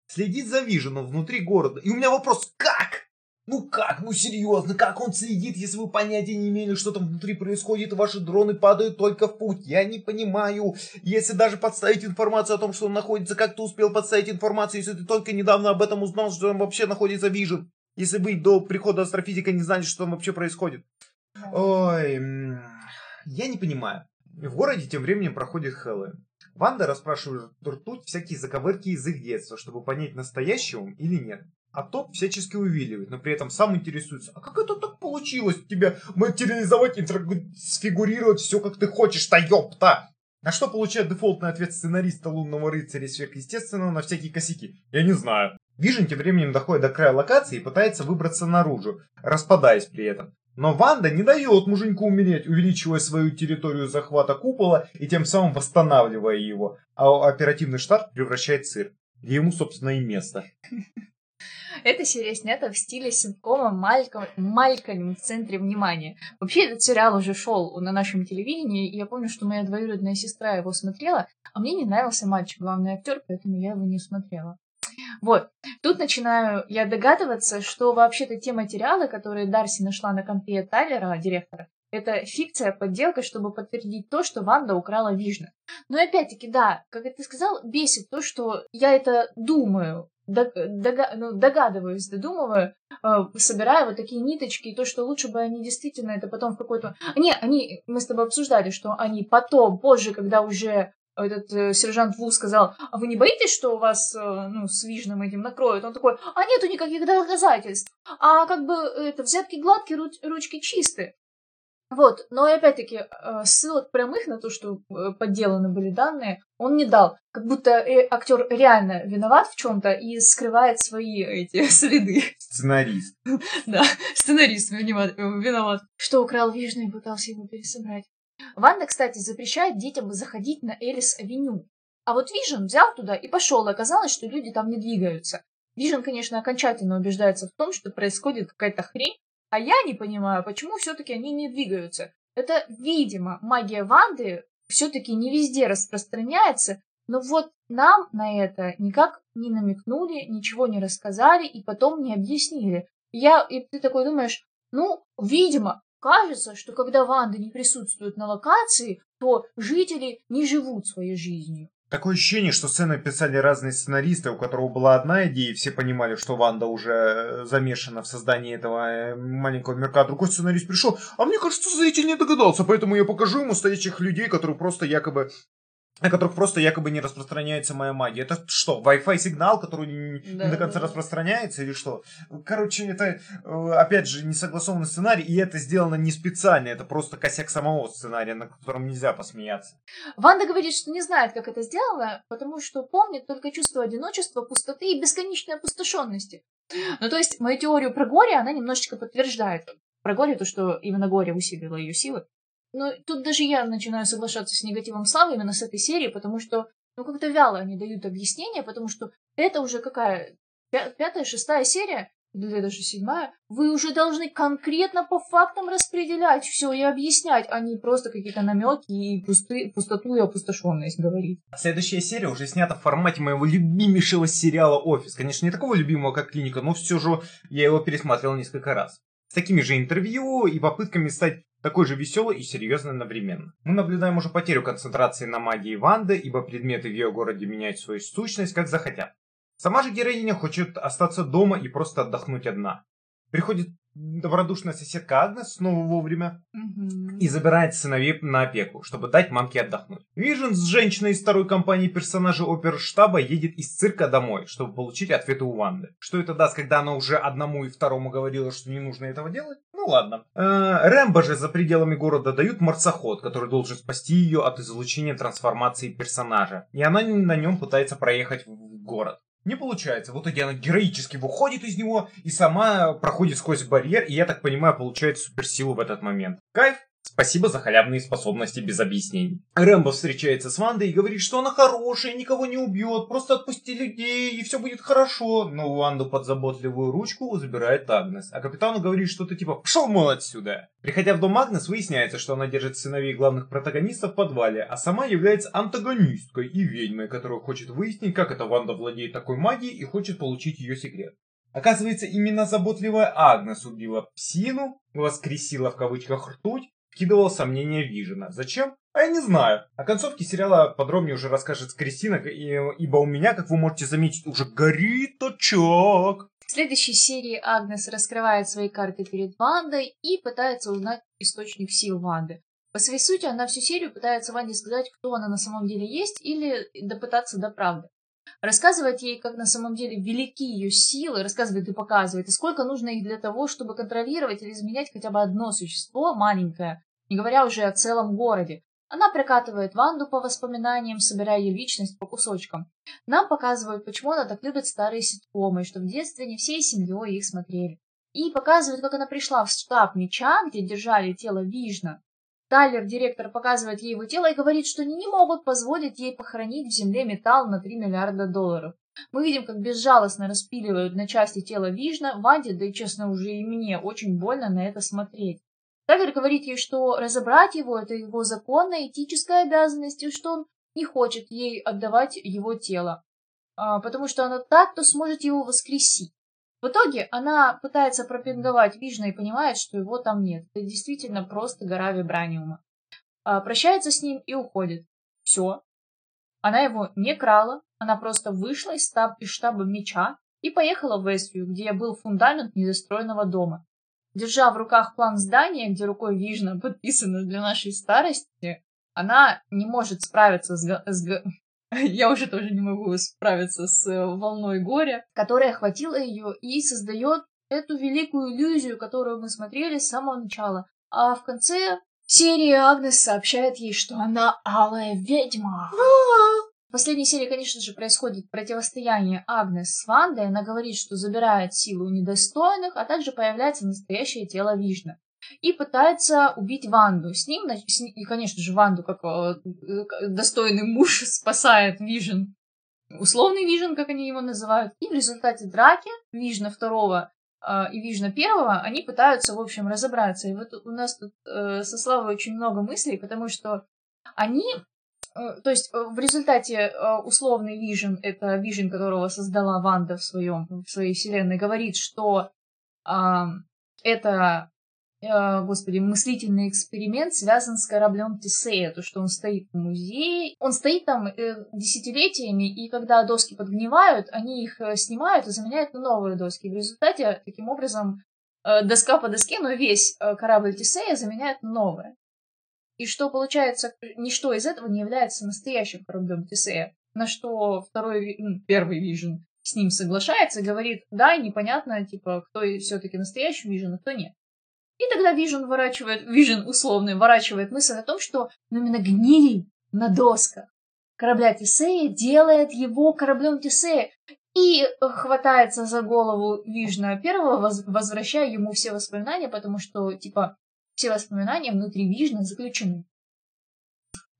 следит за Виженом внутри города. И у меня вопрос, как? Ну как? Ну серьезно, как он следит, если вы понятия не имели, что там внутри происходит, и ваши дроны падают только в путь? Я не понимаю. Если даже подставить информацию о том, что он находится, как ты успел подставить информацию, если ты только недавно об этом узнал, что там вообще находится Вижен? Если вы до прихода астрофизика не знали, что там вообще происходит? Ой, я не понимаю. В городе тем временем проходит Хэллоуин. Ванда расспрашивает ртуть всякие заковырки из их детства, чтобы понять, настоящий он или нет. А тот всячески увиливает, но при этом сам интересуется. А как это так получилось? Тебя материализовать, сфигурировать все, как ты хочешь, та ёпта! На что получает дефолтный ответ сценариста лунного рыцаря сверхъестественного на всякие косяки? Я не знаю. Вижен тем временем доходит до края локации и пытается выбраться наружу, распадаясь при этом. Но Ванда не дает муженьку умереть, увеличивая свою территорию захвата купола и тем самым восстанавливая его, а оперативный штат превращает в цирк, где ему, собственно, и место. Эта серия снята в стиле ситкома Малькольм, Малькольм в центре внимания. Вообще, этот сериал уже шел на нашем телевидении, и я помню, что моя двоюродная сестра его смотрела, а мне не нравился мальчик, главный актер, поэтому я его не смотрела. Вот. Тут начинаю я догадываться, что вообще-то те материалы, которые Дарси нашла на компе Тайлера, директора, это фикция, подделка, чтобы подтвердить то, что Ванда украла Вижна. Но опять-таки, да, как ты сказал, бесит то, что я это думаю, дога- ну, догадываюсь, додумываю, э, собираю вот такие ниточки, и то, что лучше бы они действительно это потом в какой-то... Не, они, мы с тобой обсуждали, что они потом, позже, когда уже этот э, сержант Ву сказал, а вы не боитесь, что у вас, э, ну, с Вижном этим накроют? Он такой, а нету никаких доказательств. А как бы это взятки гладкие, руч- ручки чистые. Вот, но опять-таки э, ссылок прямых на то, что э, подделаны были данные, он не дал. Как будто э, актер реально виноват в чем-то и скрывает свои эти следы. Сценарист. Да, сценарист виноват. Что украл Вижна и пытался его пересобрать. Ванда, кстати, запрещает детям заходить на Элис-авеню. А вот Вижен взял туда и пошел, и оказалось, что люди там не двигаются. Вижен, конечно, окончательно убеждается в том, что происходит какая-то хрень, а я не понимаю, почему все-таки они не двигаются. Это, видимо, магия Ванды все-таки не везде распространяется, но вот нам на это никак не намекнули, ничего не рассказали и потом не объяснили. Я, и ты такой думаешь, ну, видимо, кажется, что когда Ванда не присутствует на локации, то жители не живут своей жизнью. Такое ощущение, что сцены писали разные сценаристы, у которого была одна идея, и все понимали, что Ванда уже э, замешана в создании этого э, маленького мирка. А другой сценарист пришел, а мне кажется, зритель не догадался, поэтому я покажу ему стоящих людей, которые просто якобы на которых просто якобы не распространяется моя магия. Это что, Wi-Fi сигнал, который не, не Да, до конца да. распространяется или что? Короче, это, э, опять же, не согласованный сценарий, и это сделано не специально, это просто косяк самого сценария, на котором нельзя посмеяться. Ванда говорит, что не знает, как это сделано, потому что помнит только чувство одиночества, пустоты и бесконечной опустошенности. Ну, то есть, мою теорию про горе она немножечко подтверждает. Про горе, то, что именно горе усилило ее силы. Но тут даже я начинаю соглашаться с негативом Славы именно с этой серии, потому что, ну, как-то вяло они дают объяснение, потому что это уже какая, пя- пятая, шестая серия, или даже седьмая, вы уже должны конкретно по фактам распределять все и объяснять, а не просто какие-то намеки и пусты, пустоту и опустошенность говорить. Следующая серия уже снята в формате моего любимейшего сериала «Офис». Конечно, не такого любимого, как «Клиника», но все же я его пересматривал несколько раз. С такими же интервью и попытками стать такой же веселой и серьезной одновременно. Мы наблюдаем уже потерю концентрации на магии Ванды, ибо предметы в ее городе меняют свою сущность, как захотят. Сама же героиня хочет остаться дома и просто отдохнуть одна. Приходит добродушная соседка Агнес снова вовремя, и забирает сыновей на опеку, чтобы дать мамке отдохнуть. Вижен с женщиной из второй компании персонажа оперштаба едет из цирка домой, чтобы получить ответы у Ванды. Что это даст, когда она уже одному и второму говорила, что не нужно этого делать? Ну ладно. Э, Рэмбо же за пределами города дают марсоход, который должен спасти ее от излучения трансформации персонажа. И она на нем пытается проехать в город. Не получается. Вот где она героически выходит из него и сама проходит сквозь барьер, и я так понимаю, получает суперсилу в этот момент. Кайф? Спасибо за халявные способности без объяснений. Рэмбо встречается с Вандой и говорит, что она хорошая, никого не убьет, просто отпусти людей, и все будет хорошо. Но Ванду под заботливую ручку забирает Агнес, а капитану говорит что-то типа «пшел, мол, отсюда». Приходя в дом Агнес, выясняется, что она держит сыновей главных протагонистов в подвале, а сама является антагонисткой и ведьмой, которая хочет выяснить, как эта Ванда владеет такой магией и хочет получить ее секрет. Оказывается, именно заботливая Агнес убила псину, воскресила в кавычках ртуть, вкидывал сомнения Вижена. Зачем? А я не знаю. О концовке сериала подробнее уже расскажет Кристина, ибо у меня, как вы можете заметить, уже горит очаг. В следующей серии Агнес раскрывает свои карты перед Вандой и пытается узнать источник сил Ванды. По своей сути, она всю серию пытается Ванде сказать, кто она на самом деле есть, или допытаться до правды. Рассказывает ей, как на самом деле велики ее силы, рассказывает и показывает, и сколько нужно их для того, чтобы контролировать или изменять хотя бы одно существо маленькое, не говоря уже о целом городе. Она прикатывает Ванду по воспоминаниям, собирая ее личность по кусочкам. Нам показывают, почему она так любит старые ситкомы, и что в детстве не всей семьей их смотрели. И показывают, как она пришла в штаб меча, где держали тело Вижна, Тайлер, директор, показывает ей его тело и говорит, что они не могут позволить ей похоронить в земле металл на 3 миллиарда долларов. Мы видим, как безжалостно распиливают на части тело Вижна, Ванде, да и, честно, уже и мне очень больно на это смотреть. Тайлер говорит ей, что разобрать его – это его законная этическая обязанность, и что он не хочет ей отдавать его тело, а, потому что она так-то сможет его воскресить. В итоге она пытается пропинговать Вижна и понимает, что его там нет. Это действительно просто гора вибраниума. А, прощается с ним и уходит. Все. Она его не крала, она просто вышла из, штаб, из штаба меча и поехала в Вествию, где был фундамент недостроенного дома. Держа в руках план здания, где рукой Вижна подписано для нашей старости, она не может справиться с, с, я уже тоже не могу справиться с э, волной горя, которая охватила ее и создает эту великую иллюзию, которую мы смотрели с самого начала. А в конце серии Агнес сообщает ей, что она алая ведьма. В последней серии, конечно же, происходит противостояние Агнес с Вандой. Она говорит, что забирает силу недостойных, а также появляется настоящее тело Вижна и пытается убить Ванду. С ним, и, конечно же, Ванду, как э, достойный муж, спасает Вижен. Условный Вижен, как они его называют. И в результате драки Вижна второго э, и Вижна первого, они пытаются, в общем, разобраться. И вот у нас тут э, со Славой очень много мыслей, потому что они то есть в результате условный Вижен, это Вижен, которого создала Ванда в, своем, в своей вселенной, говорит, что э, это Э, господи, мыслительный эксперимент связан с кораблем Тесея, то, что он стоит в музее. Он стоит там э, десятилетиями, и когда доски подгнивают, они их э, снимают и заменяют на новые доски. В результате, таким образом, э, доска по доске, но весь корабль Тесея заменяют на новое. И что получается, ничто из этого не является настоящим кораблем Тесея. На что второй, ну, первый Вижен с ним соглашается говорит, да, непонятно, типа, кто все-таки настоящий Вижен, а кто нет. И тогда Вижен ворачивает, Вижен условный ворачивает мысль о том, что ну, именно гниль на досках корабля Тесея делает его кораблем Тесея и хватается за голову Вижна первого, возвращая ему все воспоминания, потому что, типа, все воспоминания внутри Вижна заключены.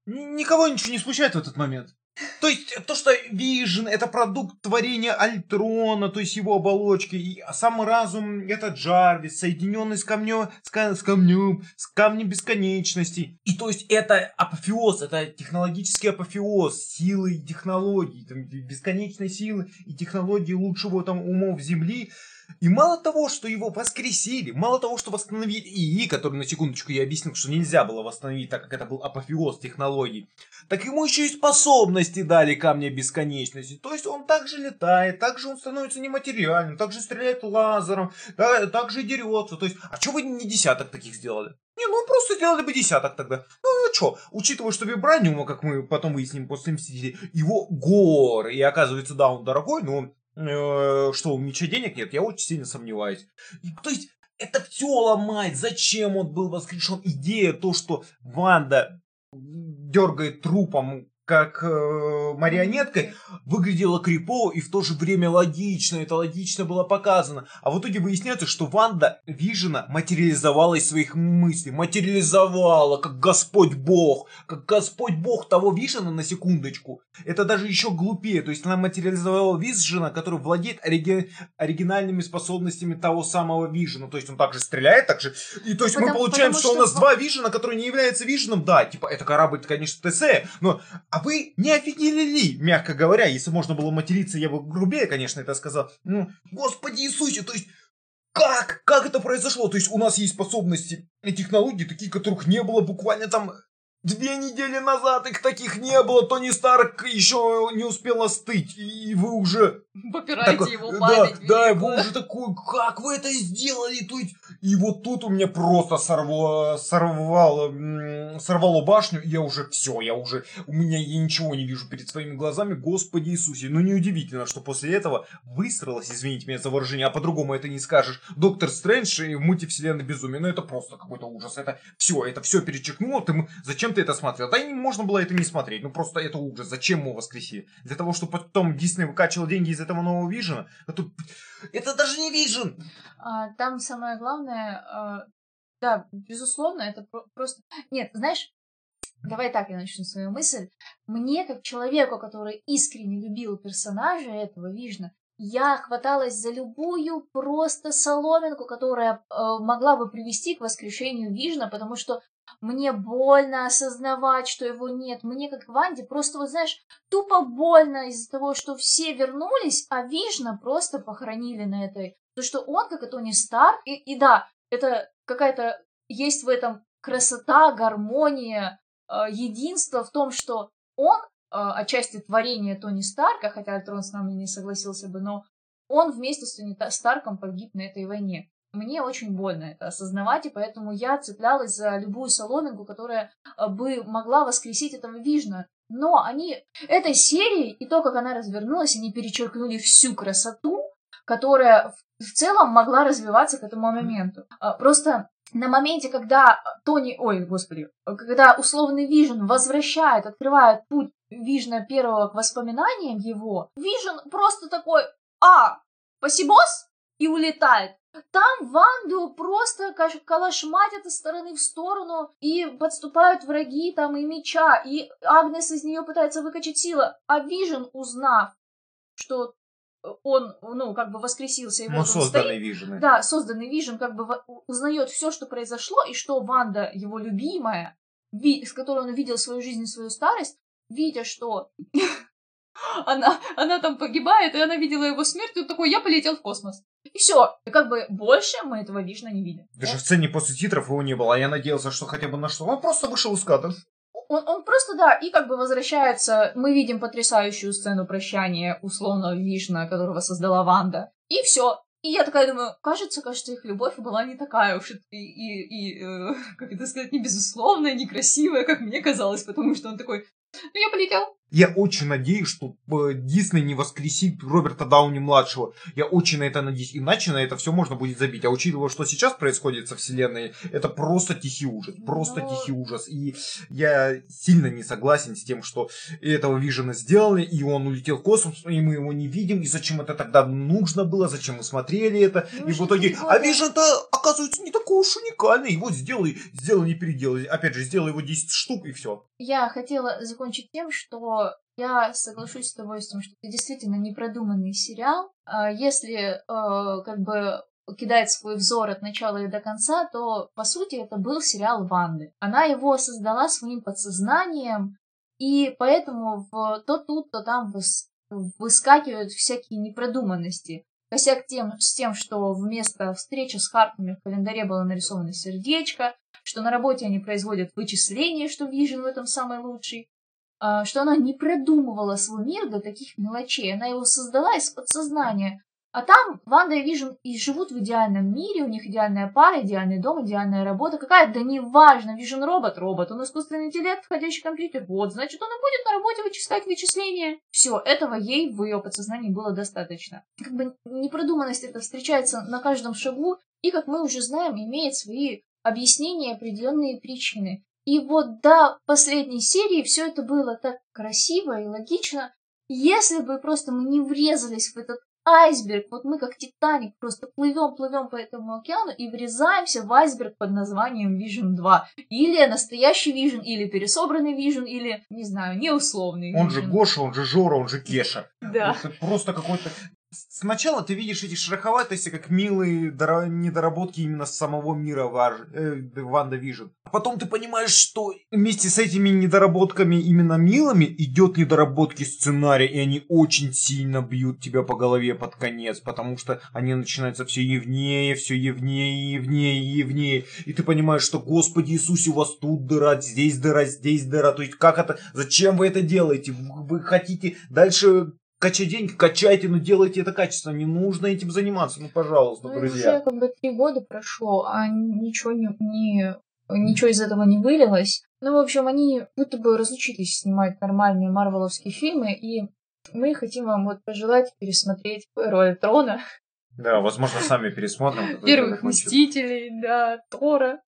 Никого ничего не смущает в этот момент. То есть то, что Vision это продукт творения Альтрона, то есть его оболочки, и сам разум это Джарвис, соединенный с камнем, с, с камнем, с камнем бесконечности. И то есть это апофеоз, это технологический апофеоз силы и технологий, там, бесконечной силы и технологии лучшего там умов Земли. И мало того, что его воскресили, мало того, что восстановили ИИ, который на секундочку я объяснил, что нельзя было восстановить, так как это был апофеоз технологий, так ему еще и способности дали камня бесконечности. То есть он также летает, также он становится нематериальным, также стреляет лазером, да, также дерется. То есть, а что вы не десяток таких сделали? Не, ну просто сделали бы десяток тогда. Ну, ну что, учитывая, что вибраниума, как мы потом выясним после Мстителей, его горы, и оказывается, да, он дорогой, но он что у Мича денег нет, я очень сильно сомневаюсь. То есть это все ломает. Зачем он был воскрешен? Идея то, что Ванда дергает трупом как э, марионеткой, выглядела крипово и в то же время логично. Это логично было показано. А в итоге выясняется, что Ванда Вижена материализовала из своих мыслей. Материализовала, как Господь Бог. Как Господь Бог того Вижена, на секундочку. Это даже еще глупее. То есть она материализовала Вижена, который владеет ориги... оригинальными способностями того самого Вижена. То есть он также стреляет, также... И то есть потому, мы получаем, что, что у нас два Вижена, которые не являются Виженом. Да, типа это корабль, конечно, ТС, но а вы не офигели ли, мягко говоря, если можно было материться, я бы грубее, конечно, это сказал. Ну, Господи Иисусе, то есть как? Как это произошло? То есть у нас есть способности и технологии, такие, которых не было буквально там Две недели назад их таких не было, Тони Старк еще не успел остыть, и вы уже... Попираете такой, его память. Да, да, вы уже такой, как вы это сделали? То есть, и вот тут у меня просто сорвало, сорвало, сорвало башню, и я уже все, я уже, у меня я ничего не вижу перед своими глазами, Господи Иисусе. Ну, неудивительно, что после этого высралось, извините меня за выражение, а по-другому это не скажешь, Доктор Стрэндж и мультивселенной безумие. Ну, это просто какой-то ужас. Это все, это все перечеркнуло. Ты, зачем ты это смотрел? Да и можно было это не смотреть. Ну просто это ужас. Зачем мы воскресили? Для того, чтобы потом Дисней выкачивал деньги из этого нового Вижена? Это, это даже не Вижен! А, там самое главное, а, да, безусловно, это просто... Нет, знаешь, Давай так я начну свою мысль. Мне, как человеку, который искренне любил персонажа этого Вижна, я хваталась за любую просто соломинку, которая э, могла бы привести к воскрешению Вижна, потому что мне больно осознавать, что его нет. Мне, как Ванде, просто, вот знаешь, тупо больно из-за того, что все вернулись, а Вижна просто похоронили на этой. То, что он, как и Тони Старк, и, и да, это какая-то есть в этом красота, гармония, э, единство в том, что он э, отчасти творение Тони Старка, хотя Альтрон с нами не согласился бы, но он вместе с Тони Старком погиб на этой войне. Мне очень больно это осознавать, и поэтому я цеплялась за любую соломинку, которая э, бы могла воскресить этого Вижна. Но они этой серией и то, как она развернулась, они перечеркнули всю красоту, которая в целом могла развиваться к этому моменту. А, просто на моменте, когда Тони, ой, господи, когда условный Вижн возвращает, открывает путь Вижна первого к воспоминаниям его, Вижн просто такой, а, спасибос, и улетает. Там Ванду просто калашматят из стороны в сторону, и подступают враги там и меча, и Агнес из нее пытается выкачать силы. А Вижен, узнав, что он, ну, как бы воскресился. Его ну, созданный Вижен. Да, созданный Вижен как бы узнает все, что произошло, и что Ванда, его любимая, с которой он видел свою жизнь и свою старость, видя, что она, она там погибает, и она видела его смерть, и он такой, я полетел в космос. И все. И как бы больше мы этого Вишна не видим. Даже в сцене после титров его не было, а я надеялся, что хотя бы на что. Он просто вышел из кадра. Он, он просто, да, и как бы возвращается. Мы видим потрясающую сцену прощания условного Вишна, которого создала Ванда. И все. И я такая думаю, кажется, кажется, их любовь была не такая уж и, и, и э, как это сказать, не безусловная, не красивая, как мне казалось, потому что он такой, ну я полетел, я очень надеюсь, что э, Дисней не воскресит Роберта Дауни-младшего. Я очень на это надеюсь. Иначе на это все можно будет забить. А учитывая, что сейчас происходит со вселенной, это просто тихий ужас. Просто Но... тихий ужас. И я сильно не согласен с тем, что этого Вижена сделали, и он улетел в космос, и мы его не видим. И зачем это тогда нужно было? Зачем мы смотрели это? Ну, и в итоге... А Вижен-то, оказывается, не такой уж уникальный. Его сделай, сделай, не переделай. Опять же, сделай его 10 штук, и все. Я хотела закончить тем, что я соглашусь с тобой с тем, что это действительно непродуманный сериал. А если э, как бы кидать свой взор от начала и до конца, то, по сути, это был сериал Ванды. Она его создала своим подсознанием, и поэтому в, то тут, то там выскакивают всякие непродуманности. Косяк тем, с тем, что вместо встречи с Хартами в календаре было нарисовано сердечко, что на работе они производят вычисления, что Вижен в этом самый лучший, а, что она не продумывала свой мир до таких мелочей. Она его создала из подсознания. А там Ванда и Вижн и живут в идеальном мире, у них идеальная пара, идеальный дом, идеальная работа. Какая? Да неважно, Вижн робот, робот, он искусственный интеллект, ходячий компьютер. Вот, значит, он и будет на работе вычислять вычисления. Все, этого ей в ее подсознании было достаточно. Как бы непродуманность это встречается на каждом шагу, и, как мы уже знаем, имеет свои объяснения, определенные причины. И вот до последней серии все это было так красиво и логично. Если бы просто мы не врезались в этот айсберг, вот мы как Титаник просто плывем, плывем по этому океану и врезаемся в айсберг под названием Vision 2. Или настоящий Vision, или пересобранный Vision, или, не знаю, неусловный Он же Vision. Гоша, он же Жора, он же Кеша. Да. Это просто какой-то... Сначала ты видишь эти шероховатости, как милые недоработки именно самого мира Ванда Вижн. А потом ты понимаешь, что вместе с этими недоработками именно милыми идет недоработки сценария, и они очень сильно бьют тебя по голове под конец, потому что они начинаются все явнее, все явнее, явнее, явнее. И ты понимаешь, что, Господи Иисусе, у вас тут дыра, здесь дыра, здесь дыра. То есть как это, зачем вы это делаете? Вы, вы хотите дальше качать деньги, качайте, но делайте это качественно. Не нужно этим заниматься, ну пожалуйста, Ну, друзья. уже как бы три года прошло, а ничего не, не- ничего из этого не вылилось. Ну, в общем, они будто бы разучились снимать нормальные марвеловские фильмы, и мы хотим вам вот пожелать пересмотреть Роль Трона, Да, возможно, сами пересмотрим. Первых. Мстителей, да, Тора.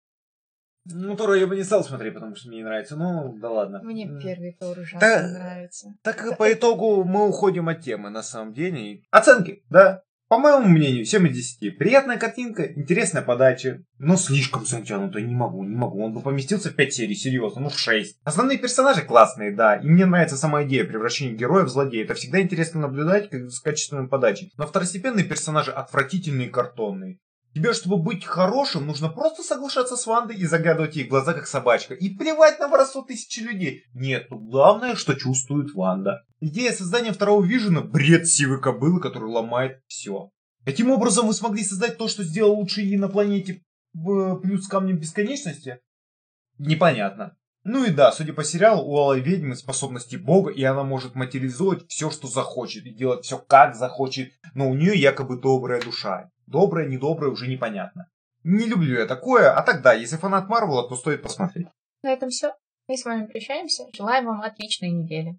Ну, Тора я бы не стал смотреть, потому что мне не нравится. Ну, да ладно. Мне первый ужасно Да. нравится. Так по итогу мы уходим от темы, на самом деле. Оценки, да. По моему мнению, 7 из 10. Приятная картинка, интересная подача, но слишком затянуто, не могу, не могу. Он бы поместился в 5 серий, серьезно, ну в 6. Основные персонажи классные, да, и мне нравится сама идея превращения героя в злодея. Это всегда интересно наблюдать как с качественной подачей. Но второстепенные персонажи отвратительные и картонные. Тебе, чтобы быть хорошим, нужно просто соглашаться с Вандой и заглядывать ей в глаза, как собачка. И плевать на воровство тысячи людей. Нет, главное, что чувствует Ванда. Идея создания второго Вижена – бред сивой кобылы, который ломает все. Таким образом, вы смогли создать то, что сделал лучший на планете плюс с камнем бесконечности? Непонятно. Ну и да, судя по сериалу, у Алой Ведьмы способности бога, и она может материализовать все, что захочет, и делать все, как захочет, но у нее якобы добрая душа. Добрая, недобрая, уже непонятно. Не люблю я такое, а тогда, если фанат Марвела, то стоит посмотреть. На этом все. Мы с вами прощаемся. Желаем вам отличной недели.